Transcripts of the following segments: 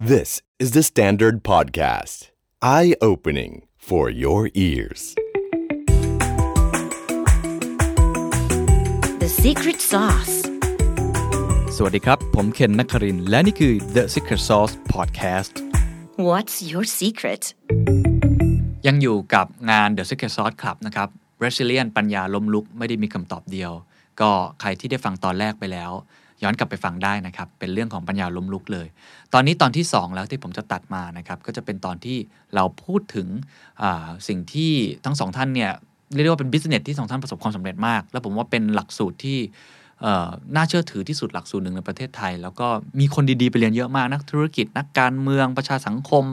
This is the Standard Podcast. Eye opening for your ears. The secret sauce. สวัสดีครับ ผมเคนนักครินทร์และนี่คือ The Secret Sauce Podcast What's your secret? ยังอยู่กับงาน The Secret Sauce Club นะครับ Resilient ปัญญาล้มลุกไม่ได้มีคำตอบเดียว ก็ใครที่ได้ฟังตอนแรกไปแล้ว ย้อนกลับไปฟังได้นะครับ เป็นเรื่องของปัญญาล้มลุกเลย ตอนนี้ตอนที่ 2 แล้วที่ผมจะตัดมานะครับก็จะเป็นตอนที่เราพูดถึงสิ่งที่ทั้งสองท่านเนี่ยเรียกว่าเป็น business ที่สองท่านประสบความสำเร็จมาก แล้วผมว่าเป็นหลักสูตรที่ น่าเชื่อถือที่สุดหลักสูตรหนึ่งในประเทศไทย แล้วก็มีคนดีๆไปเรียนเยอะมากนักธุรกิจนักการเมืองประชาสังคม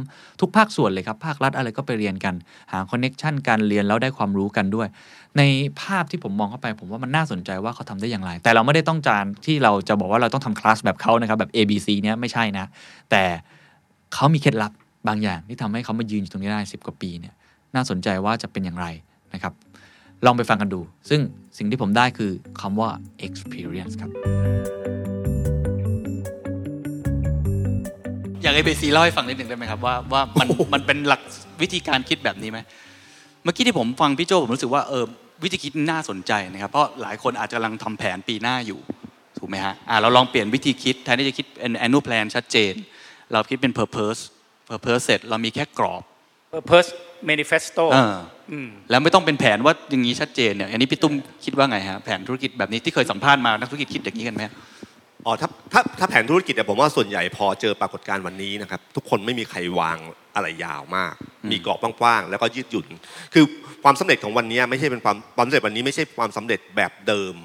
ทุกภาคส่วนเลยครับภาครัฐอะไรก็ไปเรียนกัน หา connection การเรียนแล้วได้ความรู้กันด้วย ในภาพที่ผมมองเข้าไป ผมว่ามันน่าสนใจว่าเขาทำได้อย่างไร แต่เราไม่ได้ต้องการที่เราจะบอกว่าเราต้องทำคลาสแบบเขานะครับแบบ A B C เนี้ยไม่ใช่นะ แต่เขามีเคล็ดลับบางอย่างที่ทำให้เขามายืนอยู่ตรงนี้ได้สิบกว่าปีเนี่ยน่าสนใจว่าจะเป็นอย่างไรนะครับลองไปฟังกันดู ซึ่ง สิ่งที่ผมได้คือคำว่า experience ครับ อยากให้เบซีเล่าให้ฟังนิดหนึ่งได้ไหมครับ ว่าว่ามันมันเป็นหลักวิธีการคิดแบบนี้ไหมเมื่อกี้ที่ผมฟังพี่โจผมรู้สึกว่าเออวิธีคิดน่าสนใจนะครับ เพราะหลายคนอาจจะกำลังทำแผนปีหน้าอยู่ถูกไหมฮะอ่าเราลองเปลี่ยนวิธีคิดแทนที่จะคิดเป็น annual plan ชัดเจน เราคิดเป็น purpose purpose เสร็จเรามีแค่กรอบ Purpose Manifesto เอออแล้วไม่ต้องเป็นแผนว่าอย่างนี้ชัดเจนเนี่ยอันนี้พี่ตุ้มคิดว่าไงฮะแผนธุรกิจแบบนี้ที่เคยสัมภาษณ์มานักธุรกิจคิดอย่างนี้กันไหมอ๋อถ้าถ้าถ้าแผนธุรกิจเนี่ยผมว่าส่วนใหญ่พอเจอปรากฏการณ์วันนี้นะครับทุกคนไม่มีใครวางอะไรยาวมาก มีกรอบกว้างๆแล้วก็ยืดหยุ่น คือความสำเร็จของวันนี้ไม่ใช่เป็นความความสำเร็จวันนี้ไม่ใช่ความสำเร็จแบบเดิม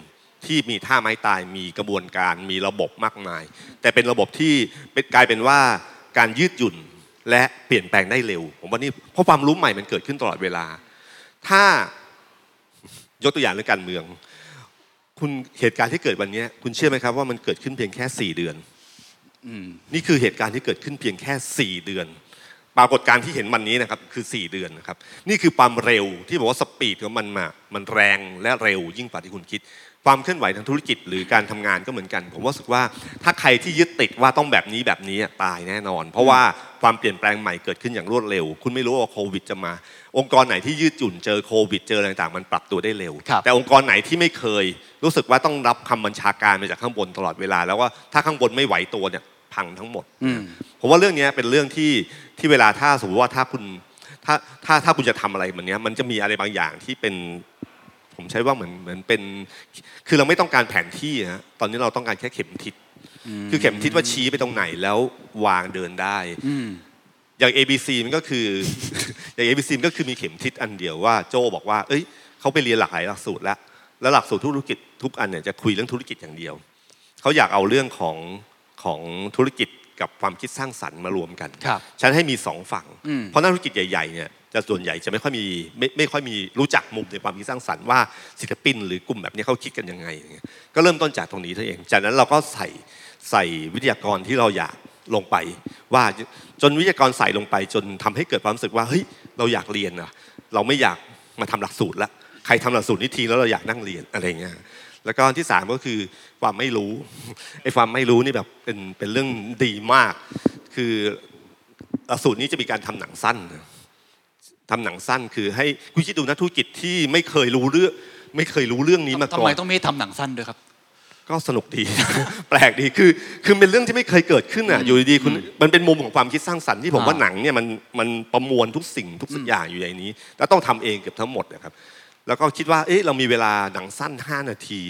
ที่มีท่าไม้ตายมีกระบวนการมีระบบมากมาย แต่เป็นระบบที่เป็นกลายเป็นว่าการยืดหยุ่น และเปลี่ยนแปลงได้เร็ว ผมว่านี่เพราะความรู้ใหม่มันเกิดขึ้นตลอดเวลา ถ้ายกตัวอย่างเรื่องการเมือง คุณเหตุการณ์ที่เกิดวันนี้คุณเชื่อไหมครับว่ามันเกิดขึ้นเพียงแค่สี่เดือนนี่คือเหตุการณ์ที่เกิดขึ้นเพียงแค่สี่เดือน ปรากฏการณ์ที่เห็นวันนี้นะครับคือสี่เดือนนะครับ นี่คือความเร็วที่บอกว่าสปีดของมันมามันแรงและเร็วยิ่งกว่าที่คุณคิด ความเคลื่อนไหวทางธุรกิจหรือการทำงานก็เหมือนกัน ผมว่าสึกว่าถ้าใครที่ยึดติดว่าต้องแบบนี้แบบนี้ตายแน่นอน เพราะว่าความเปลี่ยนแปลงใหม่เกิดขึ้นอย่างรวดเร็ว คุณไม่รู้ว่าโควิดจะมา องค์กรไหนที่ยืดหยุ่นเจอโควิดเจออะไรต่างๆมันปรับตัวได้เร็วครับแต่องค์กรไหนที่ไม่เคย รู้สึกว่าต้องรับคำบัญชาการมาจากข้างบนตลอดเวลา แล้วว่าถ้าข้างบนไม่ไหวตัวเนี่ยพังทั้งหมดอืมผมว่าเรื่องนี้เป็นเรื่องที่ที่เวลาถ้าสมมติว่าถ้าคุณถ้าถ้าถ้าคุณจะทำอะไรมันเนี้ยมันจะมีอะไรบางอย่างที่เป็น ผมใช้ว่าเหมือนเหมือนเป็น คือเราไม่ต้องการแผนที่ฮะตอนนี้เราต้องการแค่เข็มทิศคือเข็มทิศว่าชี้ไปตรงไหนแล้ววางเดินได้อืมอย่าง ABC มันก็คืออย่าง ABC มันก็คือมีเข็มทิศอันเดียวว่าโจบอกว่า เอ้ยเขาไปเรียนหลากหลายหลักสูตรแล้วแล้วหลักสูตรธุรกิจทุกอันเนี่ยจะคุยเรื่องธุรกิจอย่างเดียวเขาอยากเอาเรื่องของของธุรกิจ กับความคิดสร้างสรรค์มารวมกันครับฉันให้มีสองฝั่งอืมเพราะนักธุรกิจใหญ่ๆเนี่ยจะส่วนใหญ่จะไม่ค่อยมีไม่ไม่ค่อยมีรู้จักมุมในความคิดสร้างสรรค์ว่าศิลปิน หรือกลุ่มแบบนี้เขาคิดกันยังไงอย่างเงี้ยก็เริ่มต้นจากตรงนี้เท่าเอง จากนั้นเราก็ใส่ใส่วิทยากรที่เราอยากลงไป ว่าจนวิทยากรใส่ลงไป จนทำให้เกิดความรู้สึกว่าเฮ้ยเราอยากเรียนอะเราไม่อยากมาทำหลักสูตรละใครทำหลักสูตรนี้ทีแล้วเราอยากนั่งเรียนอะไรเงี้ย แล้วก็อันที่สามก็คือความไม่รู้ไอ้ความไม่รู้นี่แบบเป็นเป็นเรื่องดีมาก คือหลักสูตรนี้จะมีการทำหนังสั้นนะทำหนังสั้นคือให้คุณคิดดูนะธุรกิจที่ไม่เคยรู้เรื่องไม่เคยรู้เรื่องนี้มาทำก่อไมนต้องไม่ทำหนังสั้นด้วยครับ ก็สนุกดี แปลกดีคือคือเป็นเรื่องที่ไม่เคยเกิดขึ้นอะอยู่ดีๆคุณมันเป็นมุมของความคิดสร้างสรรค์ที่ผมอ่าว่าหนังเนี่ยมันมันประมวลทุกสิ่งทุกสิ่งอย่างอยู่ในนี้ แล้วต้องทำเองเกือบทั้งหมดนะครับ แล้วก็คิดว่าเอ๊ะเรามีเวลาหนังสั้น 5 นาที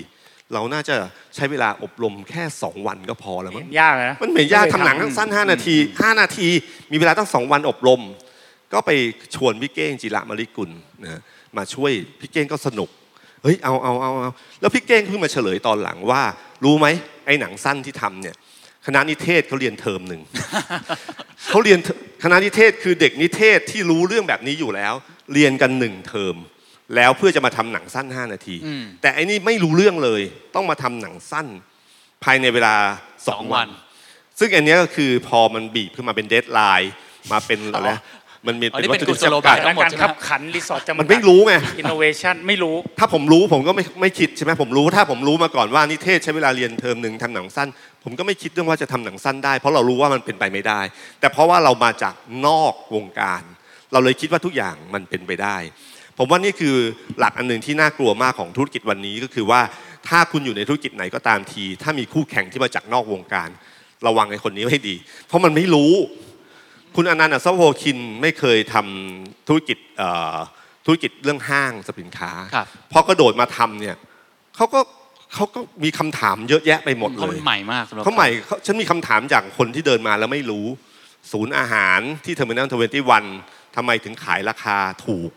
เราน่าจะใช้เวลาอบรมแค่ 2 วันก็พอแล้วมั้งยากนะมันเหมือนยากทำหนังสั้น 5 นาที 5 นาที มีเวลาตั้งสองวันอบรม ก็ไปชวนพี่เก้งจิระมริกุลนะมาช่วยพี่เก้งก็สนุกเฮ้ยเอาเอาเอาเอาแล้วพี่เก้งเพิ่งมาเฉลยตอนหลังว่า รู้ไหมไอ้หนังสั้นที่ทำเนี่ยคณะนิเทศเขาเรียนเทอมหนึ่งเขาเรียนคณะนิเทศคือเด็กนิเทศที่รู้เรื่องแบบนี้อยู่แล้ว เรียนกันหนึ่งเทอม แล้วเพื่อจะมาทำหนังสั้น 5 นาทีอืมแต่อันนี้ไม่รู้เรื่องเลยต้องมาทำหนังสั้น ภายในเวลาสองวัวันซึ่งอันเนี้ยก็คือพอมันบีบขึ้นมาเป็น deadline มาเป็นอะไรนะมันมีอ๋อนี่วัเป็นกุศโลบายวัตถุดิบจำบากัยดทั้งหมดการใช่ไหมคับขัน resource จำกัดมันไม่รู้ไงอินโนเวชันไม่รู้ ถ้าผมรู้ผมก็ไม่ไม่คิดใช่ไหมผมรู้ ถ้าผมรู้มาก่อนว่านิเทศใช้เวลาเรียนเทอมหนึ่งทำหนังสั้น ผมก็ไม่คิดเรื่องว่าจะทำหนังสั้นได้ เพราะเรารู้ว่ามันเป็นไปไม่ได้ แต่เพราะว่าเรามาจากนอกวงการ เราเลยคิดว่าทุกอย่างมันเป็นไปได้ ผมว่านี่คือหลักอันหนึ่งที่น่ากลัวมากของธุรกิจวันนี้ก็คือว่าถ้าคุณอยู่ในธุรกิจไหนก็ตามที ถ้ามีคู่แข่งที่มาจากนอกวงการ ระวังไอ้คนนี้ไว้ให้ดี เพราะมันไม่รู้ คุณอนันต์อัศวโภคินไม่เคยทำธุรกิจเอ่อธุรกิจเรื่องห้างสินค้าครับพอกระโดดมาทำเนี่ยเขาก็เขาก็มีคำถามเยอะแยะไปหมดเลยเพราะมันใหม่มากสำหรับเขาใหม่เขาฉันมีคำถามจากคนที่เดินมาแล้วไม่รู้ ศูนย์อาหารที่ Terminal Twenty One ทำไมถึงขายราคาถูก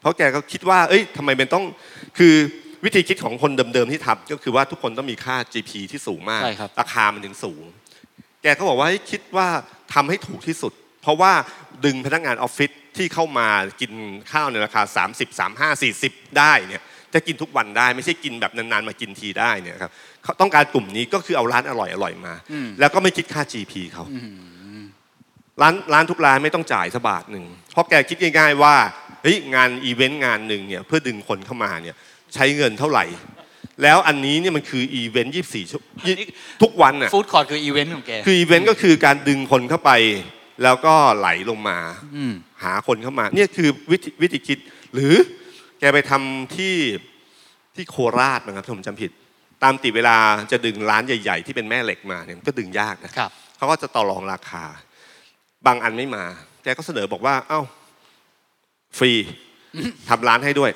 เพราะแกก็คิดว่า เอ้ยทำไมเป็นต้อง คือวิธีคิดของคนเดิมๆที่ทำก็คือว่าทุกคนต้องมีค่า GP ที่สูงมาก ใช่ครับ ราคามันถึงสูง แกก็บอกว่าให้คิดว่าทำให้ถูกที่สุด เพราะว่าดึงพนักงานออฟฟิศที่เข้ามากินข้าวในราคา 30 35 40 ได้เนี่ยจะกินทุกวันได้ไม่ใช่กินแบบนานๆมากินทีได้เนี่ยครับเขาต้องการกลุ่มนี้ก็คือเอาร้านอร่อยอร่อยๆมา แล้วก็ไม่คิดค่า GP เขาร้านร้านทุกร้านไม่ต้องจ่ายสักบาทหนึ่งเพราะแกคิดง่ายๆว่าเฮ้ยงานอีเวนต์งานหนึ่งเนี่ยเพื่อดึงคนเข้ามาเนี่ยใช้เงินเท่าไหร่ แล้วอันนี้เนี่ยมันคืออีเวนต์24ชั่วทุกวันน่ะ food court คืออีเวนต์ของแกคืออีเวนต์ก็คือการดึงคนเข้าไป แล้วก็ไหลลงมาอืมหาคนเข้ามาเนี่ยคือวิธีวิธีคิด หรือแกไปทำที่ที่โคราชนะครับถ้าผมจำไม่ผิด ตามปกติเวลาจะดึงร้านใหญ่ ๆ ที่เป็นแม่เหล็กมาเนี่ยมันก็ดึงยากนะครับเขาก็จะต่อรองราคา บางอันไม่มา แกก็เสนอบอกว่า เอ้า ฟรีทำร้านให้ด้วย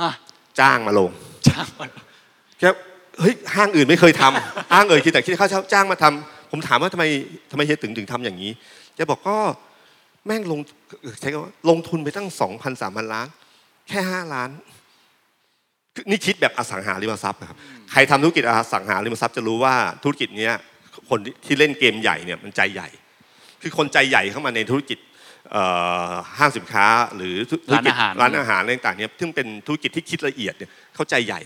อะจ้างมาลงจ้างมันแกเฮ้ยห้างอื่นไม่เคยทำห้างเอ่ยคิดแต่คิดค่าเช่าจ้างมาทำผมถามว่าทำไมทำไมเฮียถึงถึงทำอย่างนี้แกบอกก็แม่งลงใช้คำว่าลงทุนไปตั้งสองพันสามพันล้าน แค่ห้าล้านคือนี่คิดแบบอสังหาริมทรัพย์นะครับใครทำธุรกิจอสังหาริมทรัพย์จะรู้ว่าธุรกิจเนี้ยคนที่ที่เล่นเกมใหญ่เนี่ยมันใจใหญ่ คือคนใจใหญ่เข้ามาในธุรกิจเอ่อ ห้างสินค้าหรือธุรกิจร้านอาหารร้านอาหารอะไรต่างๆเนี่ยซึ่งเป็นธุรกิจที่คิดละเอียดเนี่ยเขาใจใหญ่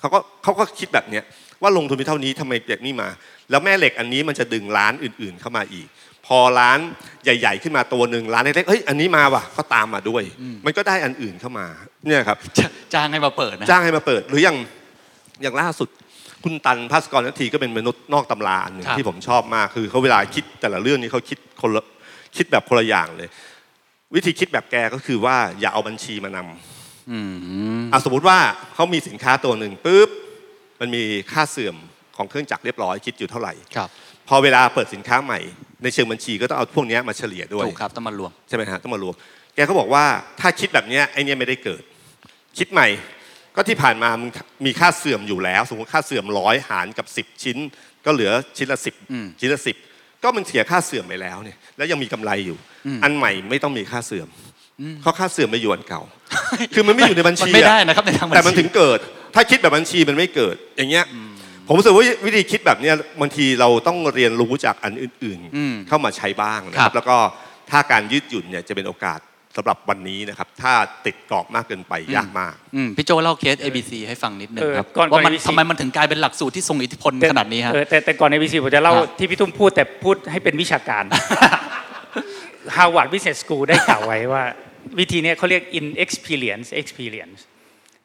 เขาก็เขาก็คิดแบบเนี้ยว่าลงทุนไปเท่านี้ทำไมแบบนี้มา แล้วแม่เหล็กอันนี้มันจะดึงร้านอื่น ๆเข้ามาอีก พอร้านใหญ่ ๆ ขึ้นมาตัวหนึ่งร้านเล็กๆเฮ้ยอันนี้มาว่ะก็ตามมาด้วย มันก็ได้อันอื่นเข้ามาเนี่ยครับจะจ้างให้มาเปิดนะจ้างให้มาเปิด หรืออย่างอย่างล่าสุดคุณตันภาสกรนาทีก็เป็นมนุษย์นอกตำราอันหนึ่งครับที่ผมชอบมากคือเขาเวลาคิดแต่ละเรื่องนี้เขาคิดคนละ คิดแบบคนละอย่างเลย วิธีคิดแบบแกก็คือว่าอย่าเอาบัญชีมานำอืมอะสมมติว่าเขามีสินค้าตัวหนึ่งปุ๊บมันมีค่าเสื่อมของเครื่องจักรเรียบร้อยคิดอยู่เท่าไหร่ครับ พอเวลาเปิดสินค้าใหม่ ในเชิงบัญชีก็ต้องเอาพวกเนี้ยมาเฉลี่ยด้วยถูกครับต้องมารวมใช่ไหมฮะต้องมารวม แกก็บอกว่าถ้าคิดแบบเนี้ยไอเนี้ยไม่ได้เกิด คิดใหม่ก็ที่ผ่านมามึงมีค่าเสื่อมอยู่แล้ว สมมติค่าเสื่อมร้อยหารกับ 10 ชิ้น ก็เหลือชิ้นละสิบอืมชิ้นละสิบ ก็มันเสียค่าเสื่อมไปแล้วเนี่ยแล้วยังมีกำไรอยู่ อันใหม่ไม่ต้องมีค่าเสื่อมเพราะค่าเสื่อมไม่อยู่อันเก่า คือมันไม่อยู่ในบัญชีมันไม่อะได้นะครับในทางบัญชีแต่มันถึงเกิด ถ้าคิดแบบบัญชีมันไม่เกิดอย่างเงี้ยผมรู้สึกว่าวิธีคิดแบบเนี้ยบางทีเราต้องเรียนรู้จากอันอื่นอืมๆเข้ามาใช้บ้างนะคครัรับบแล้วก็ถ้าการยืดหยุ่นเนี่ยจะเป็นโอกาส สำหรับวันนี้นะครับ ถ้าติดกรอบมากเกินไปยากมากอืมพี่โจเล่าเคส ABC ให้ฟังนิดนึงเออครับก่อนว่ามันก่อน ABC ทำไมมันถึงกลายเป็นหลักสูตรที่ทรงอิทธิพลขนาดนี้ฮะ เออแต่แต่ก่อนใน VC ผมจะเล่าครับ ที่พี่ตุ้มพูดแต่พูดให้เป็นวิชาการ Harvard Business School ได้กล่าวไว้ว่า วิธีเนี้ยเขาเรียก inexperience experience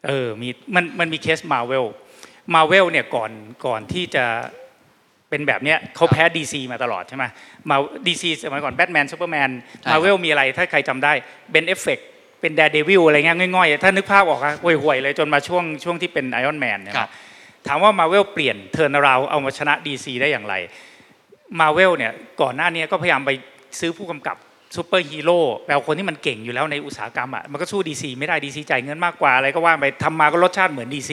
เออมีมันมันมีเคส Marvel Marvel เนี่ยก่อนก่อนที่จะ เป็นแบบเนี้ยเขาแพ้ DC มาตลอดใช่ไหมมา DC สมัยก่อนแบทแมนซูเปอร์แมนใช่ครับมาเวลมีอะไรถ้าใครจำได้เบนเอฟเฟกเป็นแด d เดวิลอะไรเงี้ยง่อยๆ ถ้านึกภาพออกอะห่วยๆเลยจนมาช่วงช่วงที่เป็น Iron Man ครับถามว่ามาเวลเปลี่ยน turnaround เอามาชนะ DC ได้อย่างไรมาเวลเนี่ยก่อนหน้านี้ก็พยายามไปซื้อผู้กำกับซูเปอร์ฮีโร่แปลว่าคนที่มันเก่งอยู่แล้วในอุตสาหกรรมอะมันก็สู้ DC ไม่ได้ DC จ่ายเงินมากกว่าอะไรก็ว่าไปทำมาก็รสชาติเหมือน DC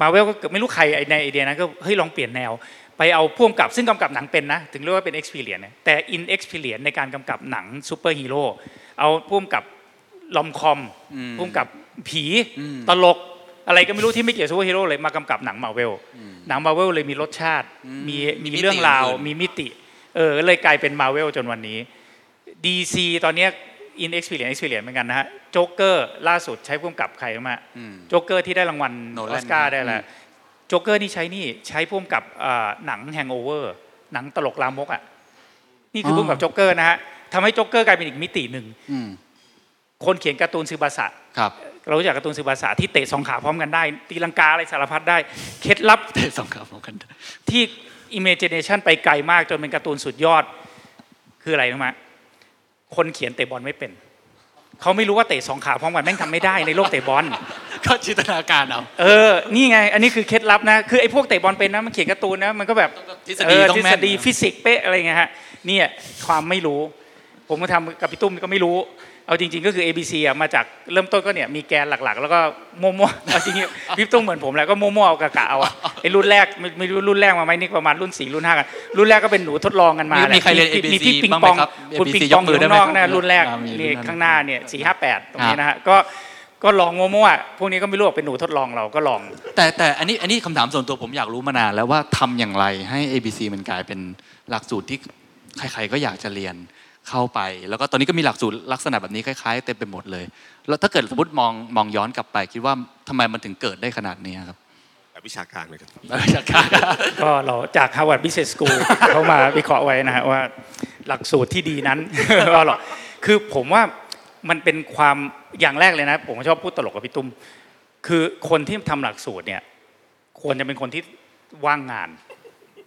Marvel ก็เกิดไม่รู้ใครไอ้ในไอเดียนั้นก็เฮ้ยลองเปลี่ยนแนว ไปเอาผู้กำกับซึ่งกำกับหนังเป็นนะถึงเรียกว่าเป็น experience นะแต่ in experience ในการกำกับหนังซูเปอร์ฮีโร่เอาผู้กำกับrom-com ผู้กำกับผีตลกอะไรก็ไม่รู้ที่ไม่เกี่ยวกับซูเปอร์ฮีโร่เลยมากำกับหนังมาเวลหนังมาเวลเลยมีรสชาติมีมีมีมิติเรื่องราวอื่นมีมิติเออเลยกลายเป็นมาเวลจนวันนี้ DC ตอนเนี้ย inexperience experience เหมือนกันนะฮะโจ๊กเกอร์ล่าสุดใช้ผู้กำกับใครรู้ไหมอืมโจ๊กเกอร์ที่ได้รางวัลโนอแลอนสการ์ได้แล้วอืม โจ๊กเกอร์นี่ใช้นี่ใช้ผู้กำกับเอ่อหนัง Hangover หนังตลกลามกอะนี่คือผู้กำกับโจ๊กเกอร์นะฮะทำให้โจ๊กเกอร์กลายเป็นอีกมิติหนึ่งอืมคนเขียนการ์ตูนสึบาสะครับเรารู้จักการ์ตูนสึบาสะที่เตะสองขาพร้อมกันได้ ตีลังกาอะไรสารพัดได้เคล็ดลับเตะสองขาพร้อมกันที่ imagination ไปไกลมากจนเป็นการ์ตูนสุดยอดคืออะไรรู้ไหมคนเขียนเตะบอลไม่เป็น เขาไม่รู้ว่าเตะสองขาพร้อมกันแม่งทำไม่ได้ในโลกเตะบอลก็จินตนาการเอาเออนี่ไง อันนี้คือเคล็ดลับนะคือไอ้พวกเตะบอลเป็นนะมันเขียนการ์ตูนนะมันก็แบบทฤษฎีเต้องแม่นทฤษฎีฟิสิกส์เป๊ะอะไรเงี้ยฮะเนี่ยความไม่รู้ ผมมาทำกับพี่ตุ้มก็ไม่รู้ เอาจริง ๆ ก็คือ ABC อะมาจากเริ่มต้นก็เนี่ยมีแกนหลักๆ แล้วก็มั่วๆเอาจริงๆพี่ตุ้มเหมือนผมแหละก็มั่วๆเอากะกะเอาอะไอ้รุ่นแรกไม่ไม่รู้รุ่นแรกมาไหมนี่ประมาณรุ่นสี่รุ่นห้ากันรุ่นแรกก็เป็นหนูทดลองกันมามีแหละมีใครเรียนมี ABC มีพี่ปิงบ้างไหปมองครับคุณ ABC ปิงปองอยู่ยกมือได้ข้างไหมนอกครับนะรุ่นแรกอ่ามีนี่รุ่นนั้นข้างหน้าเนี่ยสี่ห้าแปดตรงนี้นะฮะก็ก็ลองมั่วๆพวกนี้ก็ไม่รู้ว่าเป็นหนูทดลองเราก็ลอง แต่แต่อันนี้อันนี้คำถามส่วนตัวผมอยากรู้มานานแล้วว่าทำอย่างไรให้ ABC มันกลายเป็นหลักสูตรที่ใครๆก็อยากจะเรียน เข้าไป แล้วก็ตอนนี้ก็มีหลักสูตรลักษณะแบบนี้คล้ายๆเต็มไปหมดเลย แล้วถ้าเกิดสมมติมองมองย้อนกลับไป คิดว่าทำไมมันถึงเกิดได้ขนาดนี้ครับแบบวิชาการเหมือนกันจากการก็เราจาก Harvard Business School เขามาวิเคราะห์ไว้นะฮะว่าหลักสูตรที่ดีนั้นว่าหรอกคือผมว่ามันเป็นความอย่างแรกเลยนะ ผมชอบพูดตลกกับพี่ตุ้มคือคนที่ทำหลักสูตรเนี่ยควรจะเป็นคนที่ว่างงาน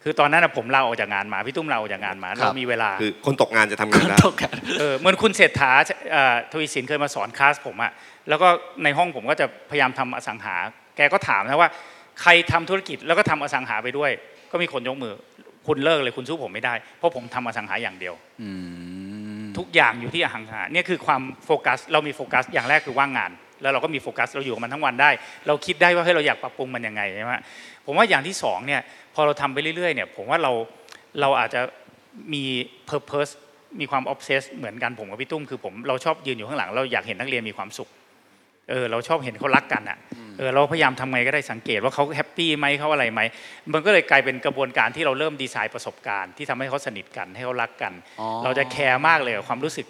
คือตอนนั้นนะผมลาออกจากงานมาพี่ตุ้มลาออกจากงานมาเรามีเวลาคือคนตกงานจะทำงานได้ตกกันเออเหมือนคุณเศรษฐาเอ่อทวีสินเคยมาสอนคลาสผมอะแล้วก็ในห้องผมก็จะพยายามทำอสังหา แกก็ถามนะว่า ใครทำธุรกิจแล้วก็ทำอสังหาไปด้วย ก็มีคนยกมือ คุณเลิกเลยคุณสู้ผมไม่ได้ เพราะผมทำอสังหาอย่างเดียวอืมทุกอย่างอยู่ที่อสังหาเนี่ยคือความโฟกัสเรามีโฟกัสอย่างแรกคือว่างงาน แล้วเราก็มีโฟกัสเราอยู่กับมันทั้งวันได้ เราคิดได้ว่าเฮ้ยเราอยากปรับปรุงมันยังไงใช่ไหมผมว่าอย่างที่สองเนี่ยพอเราทำไปเรื่อยๆเนี่ยผมว่าเราเราอาจจะมี purpose มีความ obsess เหมือนกันผมกับพี่ตุ้มคือผมเราชอบยืนอยู่ข้างหลัง เราอยากเห็นนักเรียนมีความสุขเออเราชอบเห็นเขารักกันอะเออเราพยายามทำไงก็ได้สังเกตว่าเขา happy ไหมเขาอะไรไหมมันก็เลยกลายเป็นกระบวนการที่เราเริ่มดีไซน์ประสบการณ์ที่ทำให้เขาสนิทกันให้เขารักกันอ๋อเราจะแคร์มากเลยกับความรู้สึก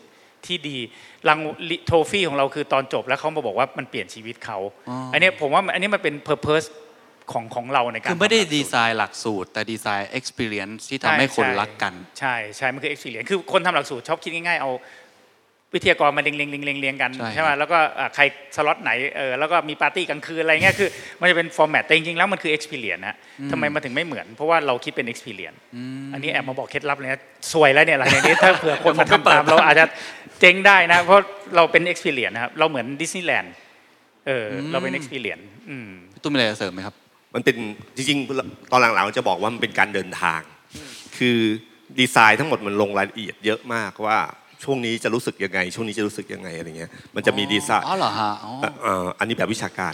ที่ดีรางโทฟี่ของเราคือตอนจบแล้วเขามาบอกว่ามันเปลี่ยนชีวิตเขาอ๋ออัอันเนี้ยผมว่าอันนี้มันเป็น purpose ของของเราในการคือไม่ได้ทำหลักสูตรดีไซน์หลักสูตร แต่ดีไซน์ experience ที่ทำให้คนรักกัน ใช่ใช่มันคือ experience คือคนทำหลักสูตรชอบคิดง่ายๆเอา วิทยากรมาเรียงเรียงเรียงเรียงเรียงกันใช่ใช่ไหมแล้วก็อะใครสล็อตไหนเออแล้วก็มีปาร์ตี้กลางคืนอะไรเงี้ยคือมันจะเป็น format แต่จริงๆแล้วมันคือ experience นะทำไมมาถึงไม่เหมือน เพราะว่าเราคิดเป็น experience อันนี้แอบมาบอกเคล็ดลับเลยนะซวยแล้วเนี่ยหลังจากนี้ถ้าเผื่อคนมาทำตามเราอาจจะเจ๊งได้นะ เพราะเราเป็น experience นะครับเราเหมือนดิสนีย์แลนด์เออเราเป็น experience อืมพี่ตุ้มมีอะไรจะเสริมไหมครับ มันเป็นจริงๆ ตอนหลังๆจะบอกว่ามันเป็นการเดินทาง คือดีไซน์ทั้งหมดมันลงรายละเอียดเยอะมากว่า ช่วงนี้จะรู้สึกยังไง ช่วงนี้จะรู้สึกยังไงอะไรเงี้ยมันจะมีดีไซน์อ๋อเหรอฮะอ๋อเอ่ออันนี้แบบวิชาการ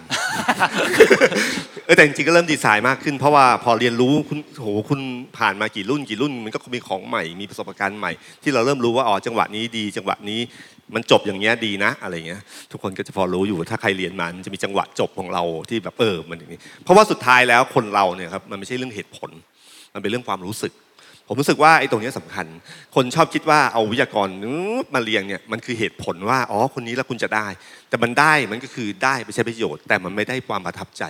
เออแต่จริงๆก็เริ่มดีไซน์มากขึ้นเพราะว่าพอเรียนรู้คุณโหคุณผ่านมากี่รุ่นกี่รุ่น มันก็มีของใหม่มีประสบการณ์ใหม่ ที่เราเริ่มรู้ว่าอ๋อจังหวะนี้ดี จังหวะนี้มันจบอย่างเงี้ยดีนะอะไรเงี้ยทุกคนก็จะพอรู้อยู่ถ้าใครเรียนมามันจะมีจังหวะจบของเราที่แบบเออมันอย่างนี้เพราะว่าสุดท้ายแล้วคนเราเนี่ยครับมันไม่ใช่เรื่องเหตุผล มันเป็นเรื่องความรู้สึก ผมรู้สึกว่าไอ้ตรงนี้ยสำคัญ คนชอบคิดว่าเอาวิทยากรมาเรียงเนี่ยมันคือเหตุผลว่าอ๋อคนนี้แล้วคุณจะได้ แต่มันได้มันก็คือได้ไปใช้ประโยชน์ แต่มันไม่ได้ความประทับใจ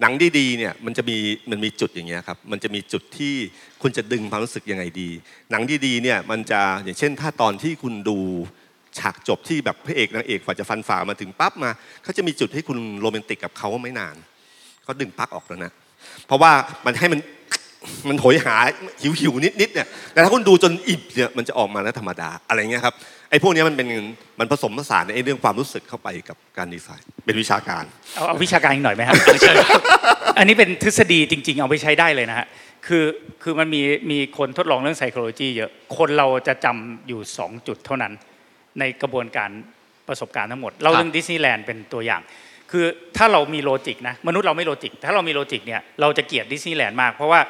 หนังดีๆเนี่ยมันจะมีมันมีจุดอย่างเงี้ยครับมันจะมีจุดที่คุณจะดึงความรู้สึกยังไงดี หนังดีๆเนี่ยมันจะอย่างเช่น ถ้าตอนที่คุณดูฉากจบที่แบบพระเอกนางเอกกว่าจะฟันฝ่ามาถึงปั๊บมาเขาจะมีจุดให้คุณโรแมนติกกับเขาไม่นานเขาดึงปลั๊กออกแล้วนะเพราะว่ามันให้มัน มันโหยหาหิวหิวนิดนิดๆเนี่ยแต่ถ้าคุณดูจนอิ่มเนี่ยมันจะออกมาแล้วธรรมดาอะไรเงี้ยครับไอ้พวกเนี้ยมันเป็นมันผสมผสานในไอ้เรื่องความรู้สึกเข้าไปกับการดีไซน์ เป็นวิชาการเอาเอาวิชาการอีกหน่อยไหมครับอันนี้เป็นทฤษฎีจริง ๆ เอาไปใช้ได้เลยนะฮะคือคือมันมีมีคนทดลองเรื่อง psychology เยอะคนเราจะจำอยู่ 2 จุดเท่านั้น ในกระบวนการประสบการณ์ทั้งหมดเอาเรื่องดิสนีย์แลนด์เป็นตัวอย่างคือถ้าเรามี logic นะมนุษย์เราไม่ logic ถ้าเรามี logic เนี่ยเราจะเกลียดดิสนีย์แลนด์มากเพราะว่า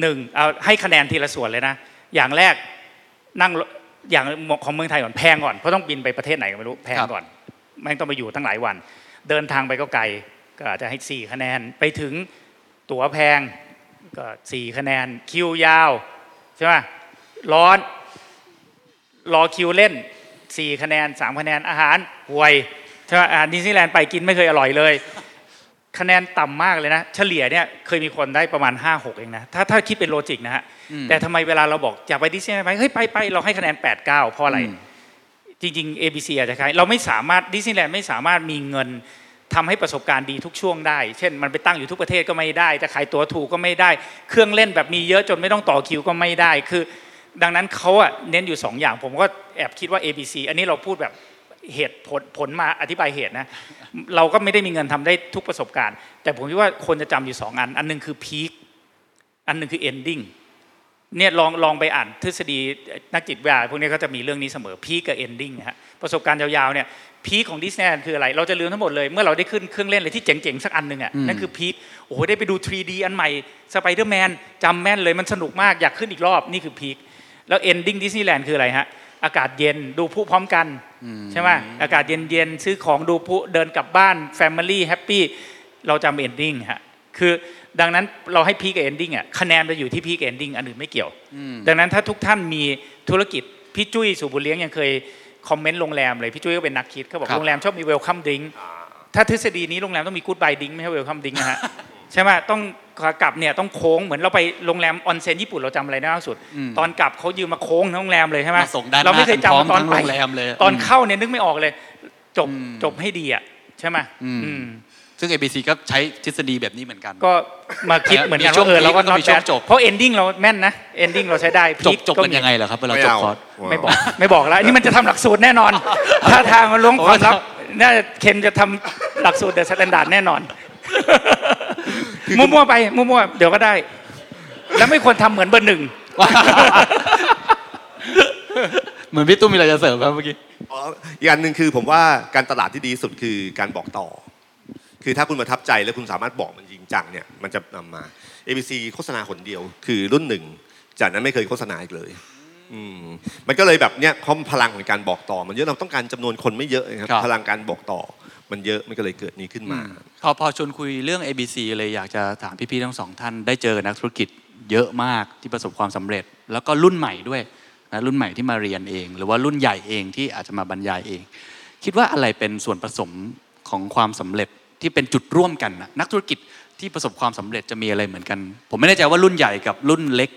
หนึ่งเอาให้คะแนนทีละส่วนเลยนะ อย่างแรกนั่งอย่างของเมืองไทยก่อนแพงก่อนเพราะต้องบินไปประเทศไหนก็ไม่รู้แพงก่อนแม่งต้องไปอยู่ตั้งหลายวัน เดินทางไปก็ไกลก็อาจจะให้สี่คะแนนไปถึงตั๋วแพงก็สี่คะแนนคิวยาวใช่ไหมร้อนรอคิวเล่นสี่คะแนนสามคะแนนอาหารห่วยใช่ไหมอาหารดิสนีย์แลนด์ไปกินไม่เคยอร่อยเลย คะแนนต่ำมากเลยนะ เฉลี่ยเนี่ยเคยมีคนได้ประมาณ 5 6 เองนะ ถ้าถ้าคิดเป็น logic นะฮะ แต่ทำไมเวลาเราบอกอยากไปดิสนีย์แลนด์ไปเฮ้ยไปไปเราให้คะแนน 8 9 เพราะอะไรอืมจริงๆ ABC อาจจะคล้ายเราไม่สามารถดิสนีย์แลนด์ไม่สามารถมีเงินทำให้ประสบการณ์ดีทุกช่วงได้ เช่น มันไปตั้งอยู่ทุกประเทศก็ไม่ได้ จะขายตั๋วถูกก็ไม่ได้ เครื่องเล่นแบบมีเยอะจนไม่ต้องต่อคิวก็ไม่ได้ คือ ดังนั้นเขาอะเน้นอยู่สองอย่าง ผมก็แอบคิดว่า ABC อันนี้เราพูดแบบ เหตุผลผลมาอธิบายเหตุนะเราก็ไม่ได้มีเงินทำได้ทุกประสบการณ์ แต่ผมคิดว่าคนจะจำอยู่สองอัน อันหนึ่งคือ peak อันหนึ่งคือ ending เนี่ยลองลองไปอ่านทฤษฎีนักจิตวิทยาพวกนี้ก็จะมีเรื่องนี้เสมอ peak กับ ending นะฮะประสบการณ์ยาวๆเนี่ย peak ของดิสนีย์แลนด์คืออะไร เราจะลืมทั้งหมดเลย เมื่อเราได้ขึ้นเครื่องเล่นอะไรที่เจ๋งๆ สักอันหนึ่งอะนั่นคือ peakโอ้โหได้ไปดู 3D อันใหม่สไปเดอร์แมนจำแม่นเลยมันสนุกมากอยากขึ้นอีกรอบนี่คือ peak แล้ว ending ดิสนีย์แลนด์คืออะไรฮะ อากาศเย็นดูพลุพร้อมกันใช่ไหมอากาศเย็นๆซื้อของดูพลุเดินกลับบ้าน family happy เราจำ ending ฮะคือดังนั้นเราให้ peak กับ ending อะคะแนนไปอยู่ที่ peak กับ ending อันอื่นไม่เกี่ยว ดังนั้นถ้าทุกท่านมีธุรกิจพี่จุ้ยศุบุญเลี้ยงยังเคยคอมเมนต์โรงแรมเลยพี่จุ้ยก็เป็นนักคิดเขาบอกครับโรงแรมชอบมี welcome drinkถ้าทฤษฎีนี้โรงแรมต้องมีกู๊ดบายดิงไม่ใช่เวลคัมดิงนะฮะใช่ไหมต้อง ขากลับเนี่ยต้องโค้งเหมือนเราไปโรงแรมออนเซ็นญี่ปุ่นเราจำอะไรได้ล่าสุด ตอนกลับเขายืมมาโค้งทั้งโรงแรมเลยใช่ไหมมาส่งด้านหน้าเราไม่เคยพร้อมจำตอนทั้งไปโรงแรมเลยตอนเข้าเนี่ยนึกไม่ออกเลย จบจบให้ดีอะใช่ไหมอืมอืมซึ่ง ABC ก็ใช้ทฤษฎีแบบนี้เหมือนกัน ก็มาคิดเหมือนกันมีช่วว่างเออเราก็พีคแล้วก็ not มีช่วง bad จบเพราะ ending เราแม่นนะ ending เราใช้ได้จบพีคจบกันยังไงเหรอครับเวลาไม่จบเอาคอร์สไม่บอกไม่บอกแล้วอันนี้มันจะทำหลักสูตรแน่นอนถ้าทางมันล้วงความลับน่าจะเคนจะทำหลักสูตรเดอะสแตนดาร์ดแน่นอน มั่วๆไปมั่วๆเดี๋ยวก็ได้ แล้วไม่ควรทำเหมือนเบอร์หนึ่งเหมือนพี่ตุ้มมีอะไรจะเสริมครับเมื่อกี้อ๋ออีกอันหนึ่งคือผมว่าการตลาดที่ดีที่สุดคือการบอกต่อ คือถ้าคุณประทับใจแล้วคุณสามารถบอกมันจริงจังเนี่ยมันจะนำมา ABC โฆษณาคนเดียว คือรุ่นหนึ่งจากนั้นไม่เคยโฆษณาอีกเลยอืมมันก็เลยแบบเนี้ยเขาพลังของการบอกต่อ มันเยอะเราต้องการจำนวนคนไม่เยอะนะครับครับพลังการบอกต่อ มันเยอะมันก็เลยเกิดนี้ขึ้นมา พอพอชวนคุยเรื่อง ABC เลยอยากจะถามพี่ๆทั้งสองท่านได้เจอกับนักธุรกิจเยอะมากที่ประสบความสำเร็จ แล้วก็รุ่นใหม่ด้วยนะรุ่นใหม่ที่มาเรียนเอง หรือว่ารุ่นใหญ่เองที่อาจจะมาบรรยายเอง คิดว่าอะไรเป็นส่วนผสมของความสำเร็จที่เป็นจุดร่วมกันนะนักธุรกิจที่ประสบความสำเร็จจะมีอะไรเหมือนกัน ผมไม่แน่ใจว่ารุ่นใหญ่กับรุ่นเล็ก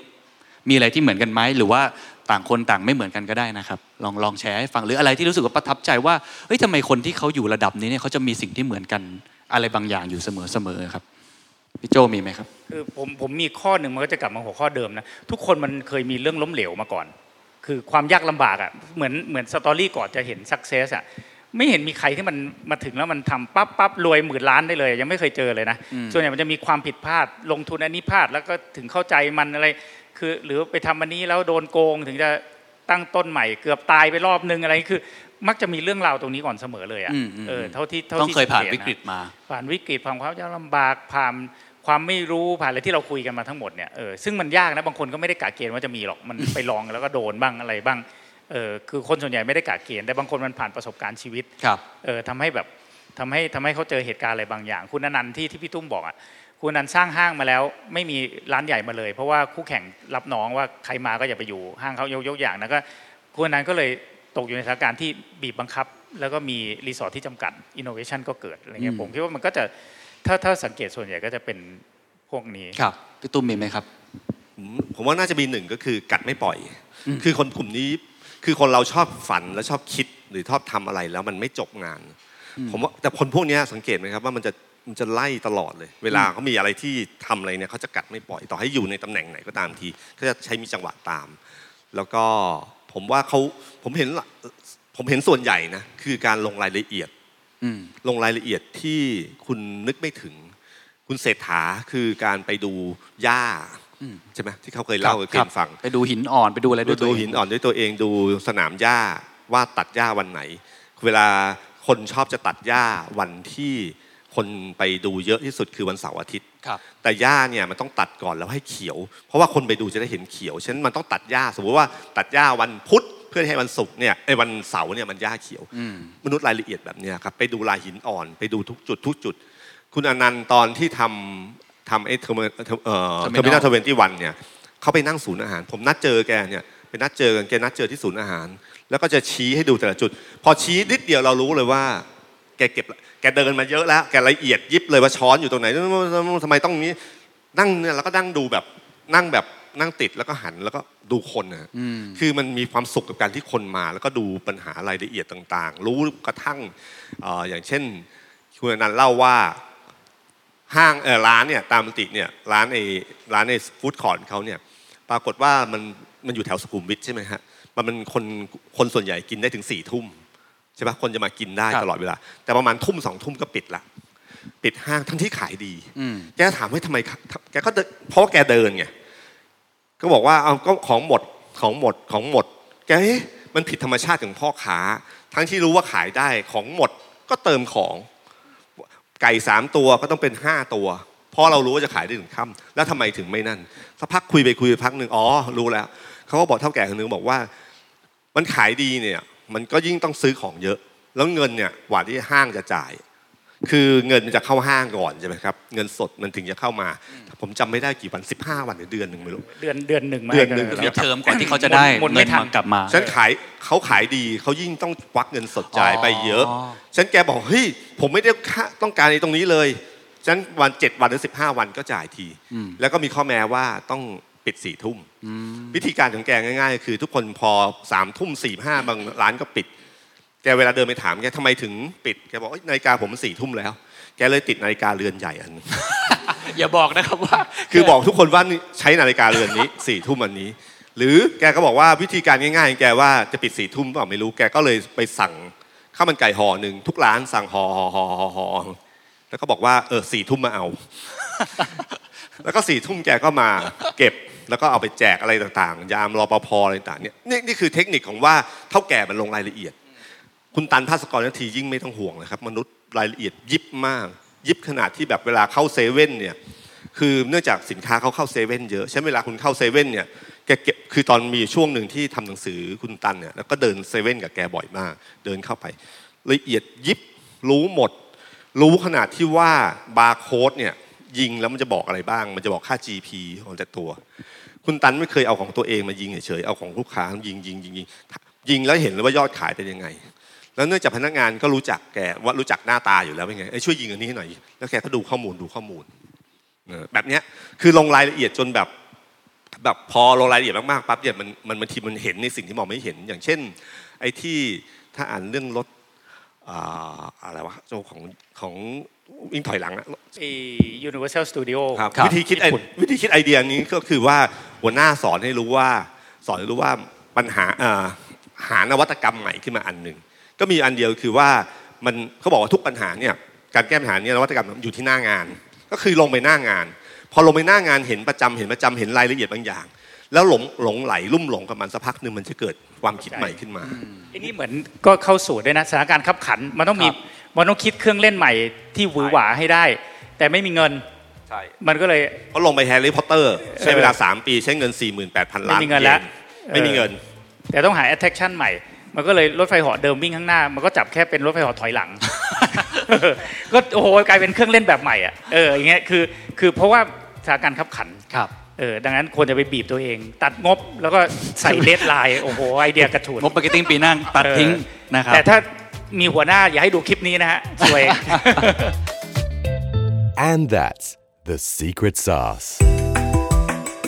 มีอะไรที่เหมือนกันไหมหรือว่า ต่างคนต่างไม่เหมือนกันก็ได้นะครับ ลองลองแชร์ให้ฟังหรืออะไรที่รู้สึกว่าประทับใจว่าเฮ้ยทำไมคนที่เขาอยู่ระดับนี้เนี่ยเขาจะมีสิ่งที่เหมือนกันอะไรบางอย่างอยู่เสมอๆครับพี่โจมีไหมครับคือผมผมมีข้อหนึ่งมันก็จะกลับมาหัวข้อเดิมนะทุกคนมันเคยมีเรื่องล้มเหลวมาก่อน คือความยากลำบากอะเหมือนเหมือนสตอรี่ก่อนจะเห็นสักเซสอะไม่เห็นมีใครที่มันมาถึงแล้วมันทำปั๊บปั๊บรวยหมื่นล้านได้เลย ยังไม่เคยเจอเลยนะส่วนใหญ่มันจะมีความผิดพลาดลงทุนอันนี้พลาดแล้วก็ถึงเข้าใจมันอะไร คือหรือไปทำอันนี้แล้วโดนโกงถึงจะตั้งต้นใหม่ เกือบตายไปรอบนึงอะไรคือ มักจะมีเรื่องราวตรงนี้ก่อนเสมอเลยอะอืมอืมเออเท่าที่เท่าต้องที่เคยผ่านสังวิตะกฤตมา ผ่านวิกฤตผ่านความยากลำบากผ่านความไม่รู้ผ่านอะไรที่เราคุยกันมาทั้งหมดเนี่ยเออซึ่งมันยากนะบางคนก็ไม่ได้กะเกณฑ์ว่าจะมีหรอกมันไปลองแล้วก็โดนบ้างอะไรบ้างเออคือคนส่วนใหญ่ไม่ได้กะเกณฑ์แต่บางคนมันผ่านประสบการณ์ชีวิตครับเออทำให้แบบทำให้ทำให้เขาเจอเหตุการณ์อะไรบางอย่าง คุณอนันต์ที่ที่พี่ตุ้มบอกอะ คุณอนันต์สร้างห้างมาแล้ว ไม่มีร้านใหญ่มาเลย เพราะว่าคู่แข่งรับน้องว่าใครมาก็อย่าไปอยู่ห้างเขายกยกอย่างนะก็คุณอนันต์ก็เลยตกอยู่ในสถานการณ์ที่บีบบังคับ แล้วก็มีรีสอร์ทที่จำกัดอินโนเวชันก็เกิดอะไรเงี้อืยมผมคิดว่ามันก็จะถ้าถ้าสังเกตส่วนใหญ่ก็จะเป็นพวกนี้ครับพี่ตุ้มมีไหมครับผมผมว่าน่าจะมีหนึ่งก็คือกัดไม่ปล่อย คือคนกลุ่มนี้คือคนเราชอบฝันและชอบคิดหรือชอบทำอะไรแล้วมันไม่จบงาน ผมว่าแต่คนพวกเนี้ยสังเกตไหมครับว่ามันจะ มันจะไล่ตลอดเลย เวลาเขามีอะไรที่ทำอะไรเนี่ยเขาจะกัดไม่ปล่อยต่อให้อยู่ในตำแหน่งไหนก็ตามทีเขาจะใช้มีจังหวะตาม แล้วก็ผมว่าเขาผมเห็นละผมเห็นส่วนใหญ่นะคือการลงรายละเอียดอืมลงรายละเอียดที่คุณนึกไม่ถึง คุณเศรษฐาคือการไปดูหญ้าอืมใช่ไหมที่เขาเคยเล่าให้คเกรับณฟังไปดูหินอ่อนไปดูอะไรด้ดูวยตัวดูเองหินอ่อนด้วยตัวเองดูสนามหญ้าว่าตัดหญ้าวันไหน เวลาคนชอบจะตัดหญ้าวันที่ คนไปดูเยอะที่สุดคือวันเสาร์อาทิตย์ครับแต่หญ้าเนี่ยมันต้องตัดก่อนแล้วให้เขียว เพราะว่าคนไปดูจะได้เห็นเขียวฉะนั้นมันต้องตัดหญ้าสมมติว่าตัดหญ้าวันพุธเพื่อให้วันศุกร์เนี่ยไอ้ยวันเสาร์เนี่ยมันหญ้าเขียวอืมมนุษย์รายละเอียดแบบเนี้ยครับไปดูลายหินอ่อนไปดูทุกจุดทุกจุด คุณอนันต์ตอนที่ทำทำไอ้ Termi Terminal Twenty One เนี่ยเขาไปนั่งศูนย์อาหาร ผมนัดเจอแกเนี่ยไปนัดเจอกันแกนัดเจอที่ศูนย์อาหาร แล้วก็จะชี้ให้ดูแต่ละจุด พอชี้นิดเดียวเรารู้เลยว่าแก เก็บแกเดินมาเยอะแล้วแกละเอียดยิบเลยว่าช้อนอยู่ตรงไหนทำไมต้องนี้นั่งเนี่ยเราก็นั่งดูแบบนั่งแบบนั่งติดแล้วก็หันแล้วก็ดูคนนะคือมันมีความสุขกับการที่คนมา แล้วก็ดูปัญหารายละเอียดต่างๆ รู้กระทั่งเอ่ออย่างเช่นคุณอนันต์เล่าว่าห้างเออร้านเนี่ยตามปกติเนี่ยร้านในร้านในฟู้ดคอร์ทเขาเนี่ยปรากฏว่ามันมันอยู่แถวสุขุมวิทใช่ไหมฮะมันเป็นคนคนส่วนใหญ่กินได้ถึงสี่ทุ่ม ใช่ปะคนจะมากินได้ครับตลอดเวลา แต่ประมาณทุ่มสองทุ่มก็ปิดละปิดห้างทั้งที่ขายดีอืมแกถามว่าทำไมแกก็เดินเพราะว่าแกเดินไงก็บอกว่าเอาก็ของหมดของหมดของหมด แกเอ๊ะมันผิดธรรมชาติของพ่อค้า ทั้งที่รู้ว่าขายได้ของหมดก็เติมของ ไก่สามตัวก็ต้องเป็นห้าตัวเพราะเรารู้ว่าจะขายได้ถึงค่ำแล้วทำไมถึงไม่นั่นสักพักคุยไปคุยไปพักหนึ่งอ๋อรู้แล้วเขาก็บอกเท่าแก่คนหนึงบอกว่า มันขายดีเนี่ย มันก็ยิ่งต้องซื้อของเยอะ แล้วเงินเนี่ยกว่าที่ห้างจะจ่าย คือเงินมันจะเข้าห้างก่อนใช่ไหมครับเงินสดมันถึงจะเข้ามา ผมจำไม่ได้กี่วัน 15 วันหรือเดือนหนึ่งไม่รู้ เดือนเดือนหนึ่งมาเดือนหนึ่งให้มีเทอมก่อนที่เขาจะได้หมดไม่เงินทัน มากลับมา ฉันขายเขาขายดีเขายิ่งต้องควักเงินสดจ่ายไปเยอะอ๋อ ฉันแกบอกเฮ้ยผมไม่ได้ค่าต้องการในตรงนี้เลยฉันวันเจ็ดวันหรือสิบห้าวันก็จ่ายที แล้วก็มีข้อแม้ว่าต้อง ปิดสี่ทุ่มวิธีการของแกง่ายๆ คือทุกคนพอสามทุ่มสี่ห้าบางร้านก็ปิด แกเวลาเดินไปถามแกทำไมถึงปิดแกบอกเอ้ยนาฬิกาผมมันสี่ทุ่มแล้ว แกเลยติดนาฬิกาเรือนใหญ่อันหนึงอย่าบอกนะครับว่า คือบอกทุกคนว่านี่ใช้นาฬิกาเรือนนี้สี่ทุ่มอันนี้ หรือแกก็บอกว่าวิธีการง่ายๆของแกว่าจะปิดสี่ทุ่มเปล่าไม่รู้แกก็เลยไปสั่งข้าวมันไก่ห่อหนึ่งทุกร้านสั่งห่อห่อห่อห่อห่อแล้วก็บอกว่าเออสี่ทุ่มมาเอา แล้วก็สี่ทุ่มแกก็มาเก็บ แล้วก็เอาไปแจกอะไรต่างๆ ยามรอปภอะไรต่างๆเนี่ยนี่นี่คือเทคนิคของว่าเถ้าแก่มันลงรายละเอียด คุณตันภาสกรนทียิ่งไม่ต้องห่วงเลยครับ มนุษย์รายละเอียดยิบมาก ยิบขนาดที่แบบเวลาเข้าเซเว่นเนี่ยคือเนื่องจากสินค้าเขาเข้าเซเว่นเยอะใช่เวลาคุณเข้าเซเว่นเนี่ยแกเก็บคือตอนมีช่วงหนึ่งที่ทำหนังสือคุณตันเนี่ยแล้วก็เดินเซเว่นกับแกบ่อยมาก เดินเข้าไป ละเอียดยิบรู้หมด รู้ขนาดที่ว่าบาร์โค้ดเนี่ย ยิงแล้วมันจะบอกอะไรบ้าง มันจะบอกค่า GP ของแต่ละตัว คุณตันไม่เคยเอาของตัวเองมายิงเฉยๆเอาของลูกค้ายิงยิงยิงยิงยิงแล้วเห็นเลยว่ายอดขายเป็นยังไง แล้วเนื่องจากพนักงานก็รู้จักแกว่ารู้จักหน้าตาอยู่แล้วเป็นไงช่วยยิงอันนี้หน่อยแล้วแกก็ดูข้อมูลดูข้อมูลแบบนี้คือลงรายละเอียดจนแบบแบบพอลงรายละเอียดมากๆปั๊บเนี่ยมันมันบางทีมันเห็นในสิ่งที่มองไม่เห็น อย่างเช่น ไอ้ที่ถ้าอ่านเรื่องรถ อ่าอะไรวะโจของของวิ่งถอยหลังอะไอ้ Universal Studio ครับครับวิธีคิดไอวิธีคิดไอเดียนี้ก็คือว่าหัวหน้าสอนให้รู้ว่า สอนให้รู้ว่าปัญหาเอ่อหานวัตกรรมใหม่ขึ้นมาอันหนึ่งก็มีอันเดียวคือว่ามันเขาบอกว่าทุกปัญหาเนี่ยการแก้ปัญหาเนี่ยนวัตกรรมอยู่ที่หน้างาน ก็คือลงไปหน้างาน พอลงไปหน้างานเห็นประจำเห็นประจำเห็นรายละเอียดบางอย่าง แล้วหลงหลงไหลลุ่มหลงกับมันสักพักหนึ่งมันจะเกิดความคิดใหม่ขึ้นมาไอ้นี่เหมือนก็เข้าสู่ด้วยนะสถานการณ์ขับขันมันต้องมีครับมันต้องคิดเครื่องเล่นใหม่ที่หวือหวาให้ได้ แต่ไม่มีเงินใช่มันก็เลยเพราะลงไป Harry Potter ใช้เวลา 3 ปีใช้เงิน 48,000 ล้านไม่มีเงินแล้วไม่มีเงิน แต่ต้องหา attraction ใหม่ มันก็เลยรถไฟเหาะเดิมวิ่งข้างหน้า มันก็จับแค่เป็นรถไฟเหาะถอยหลัง ก็โอ้โหกลายเป็นเครื่องเล่นแบบใหม่อะเอออย่างเงี้ยคือคือเพราะว่าสถานการณ์คับขันครับ เออดังนั้นควรจะไปบีบตัวเอง ตัดงบแล้วก็ใส่ deadline โอ้โหไอเดียกระฉูดงบ marketing ปีหน้าตัดทิ้งนะครับแต่ถ้ามีหัวหน้าอย่าให้ดูคลิปนี้นะฮะซวย And that's the secret sauce.